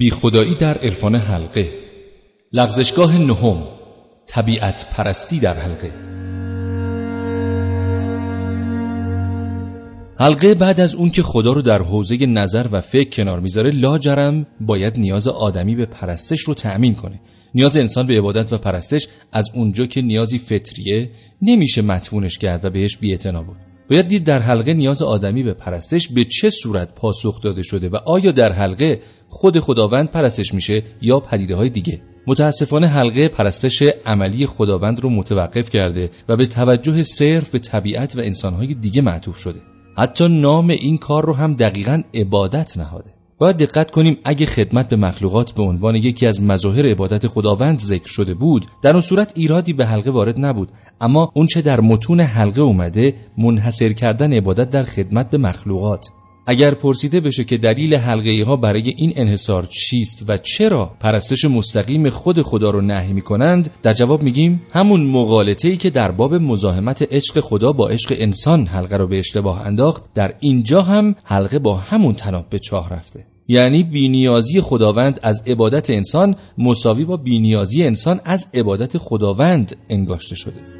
بی خدایی در عرفان حلقه. لغزشگاه نهم طبیعت پرستی در حلقه. حلقه بعد از اون که خدا رو در حوزه نظر و فکر کنار می‌ذاره لاجرم باید نیاز آدمی به پرستش رو تأمین کنه. نیاز انسان به عبادت و پرستش از اونجا که نیازی فطریه نمیشه متفونش کرد و بهش بیعتنا بود. باید دید در حلقه نیاز آدمی به پرستش به چه صورت پاسخ داده شده و آیا در حلقه خود خداوند پرستش میشه یا پدیده های دیگه. متاسفانه حلقه پرستش عملی خداوند رو متوقف کرده و به توجه صرف به طبیعت و انسانهای دیگه معطوف شده. حتی نام این کار رو هم دقیقا عبادت نهاده. باید دقت کنیم اگه خدمت به مخلوقات به عنوان یکی از مظاهر عبادت خداوند ذکر شده بود در اون صورت ایرادی به حلقه وارد نبود. اما اون چه در متون حلقه اومده منحصر کردن عبادت در خدمت به مخلوقات. اگر پرسیده بشه که دلیل حلقه ها برای این انحصار چیست و چرا پرستش مستقیم خود خدا رو نهی می کنند در جواب میگیم همون مقالطه ای که در باب مزاحمت عشق خدا با عشق انسان حلقه رو به اشتباه انداخت در اینجا هم حلقه با همون تناب به چاه رفته. یعنی بینیازی خداوند از عبادت انسان مساوی با بینیازی انسان از عبادت خداوند انگاشته شده.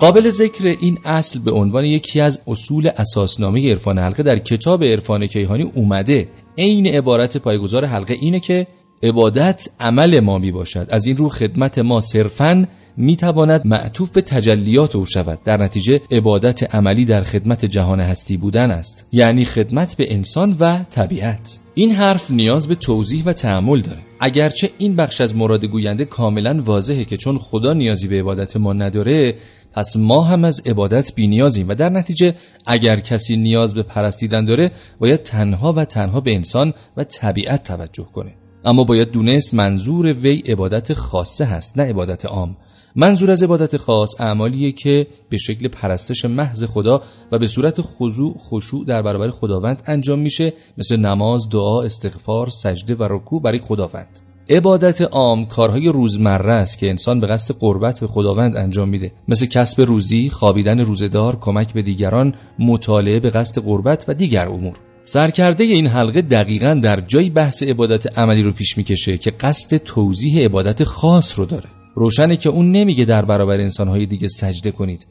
قابل ذکر این اصل به عنوان یکی از اصول اساسنامه عرفان حلقه در کتاب عرفان کیهانی اومده عین عبارت پایگزار حلقه اینه که عبادت عمل ما می باشد از این رو خدمت ما صرفاً می تواند معطوف به تجلیات او شود. در نتیجه عبادت عملی در خدمت جهان هستی بودن است. یعنی خدمت به انسان و طبیعت. این حرف نیاز به توضیح و تعمل داره. اگرچه این بخش از مراد گوینده کاملا واضحه که چون خدا نیازی به عبادت ما نداره پس ما هم از عبادت بی نیازیم و در نتیجه اگر کسی نیاز به پرستیدن داره باید تنها و تنها به انسان و طبیعت توجه کنه. اما باید دونست منظور وی عبادت خاصه هست نه عبادت عام. منظور از عبادت خاص اعمالیه که به شکل پرستش محض خدا و به صورت خضوع خشوع در برابر خداوند انجام میشه مثل نماز، دعا، استغفار، سجده و رکوع برای خداوند. عبادت عام کارهای روزمره است که انسان به قصد قربت به خداوند انجام میده. مثل کسب روزی، خوابیدن روزدار، کمک به دیگران، مطالعه به قصد قربت و دیگر امور. سرکرده این حلقه دقیقا در جای بحث عبادت عملی رو پیش می‌کشه که قصد توضیح عبادت خاص رو داره. روشنه که اون نمیگه در برابر انسانهای دیگه سجده کنید.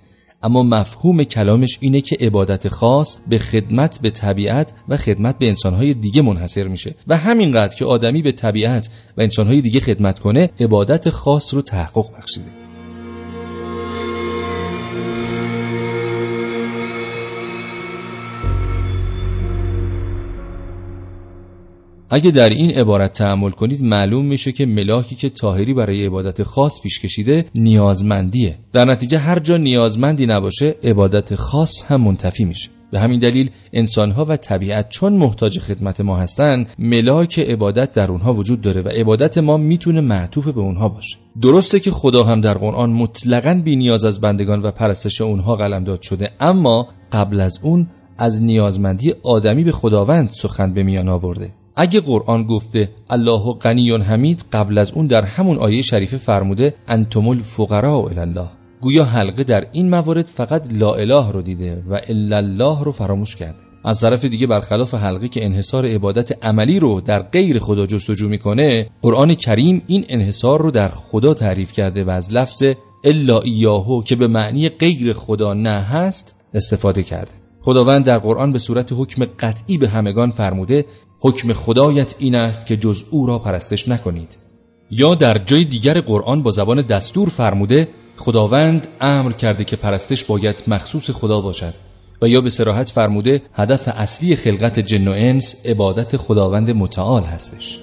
اما مفهوم کلامش اینه که عبادت خاص به خدمت به طبیعت و خدمت به انسانهای دیگه منحصر میشه و همینقدر که آدمی به طبیعت و انسانهای دیگه خدمت کنه عبادت خاص رو تحقق بخشیده. اگه در این عبارت تحمل کنید معلوم میشه که ملاکی که تاهری برای عبادت خاص پیش کشیده نیازمندیه. در نتیجه هر جا نیازمندی نباشه عبادت خاص هم منتفی میشه. به همین دلیل انسانها و طبیعت چون محتاج خدمت ما هستن ملاک عبادت در اونها وجود داره و عبادت ما می‌تونه معطوف به اونها باشه. درسته که خدا هم در قرآن مطلقا بی نیاز از بندگان و پرستش اونها قلمداد شده اما قبل از اون از نیازمندی آدمی به خداوند سخن به میان آورده. اگه قرآن گفته الله غنی حمید قبل از اون در همون آیه شریفه فرموده انتم الفقراء الله گویا حلقه در این موارد فقط لا اله رو دیده و الا الله رو فراموش کرده. از طرف دیگه برخلاف حلقه که انحصار عبادت عملی رو در غیر خدا جستجو می‌کنه قرآن کریم این انحصار رو در خدا تعریف کرده و از لفظ الا ایاهو که به معنی غیر خدا نه هست استفاده کرده. خداوند در قرآن به صورت حکم قطعی به همگان فرموده حکم خدایت این است که جز او را پرستش نکنید. یا در جای دیگر قرآن با زبان دستور فرموده خداوند امر کرده که پرستش باید مخصوص خدا باشد. و یا به سراحت فرموده هدف اصلی خلقت جن و انس عبادت خداوند متعال هستش.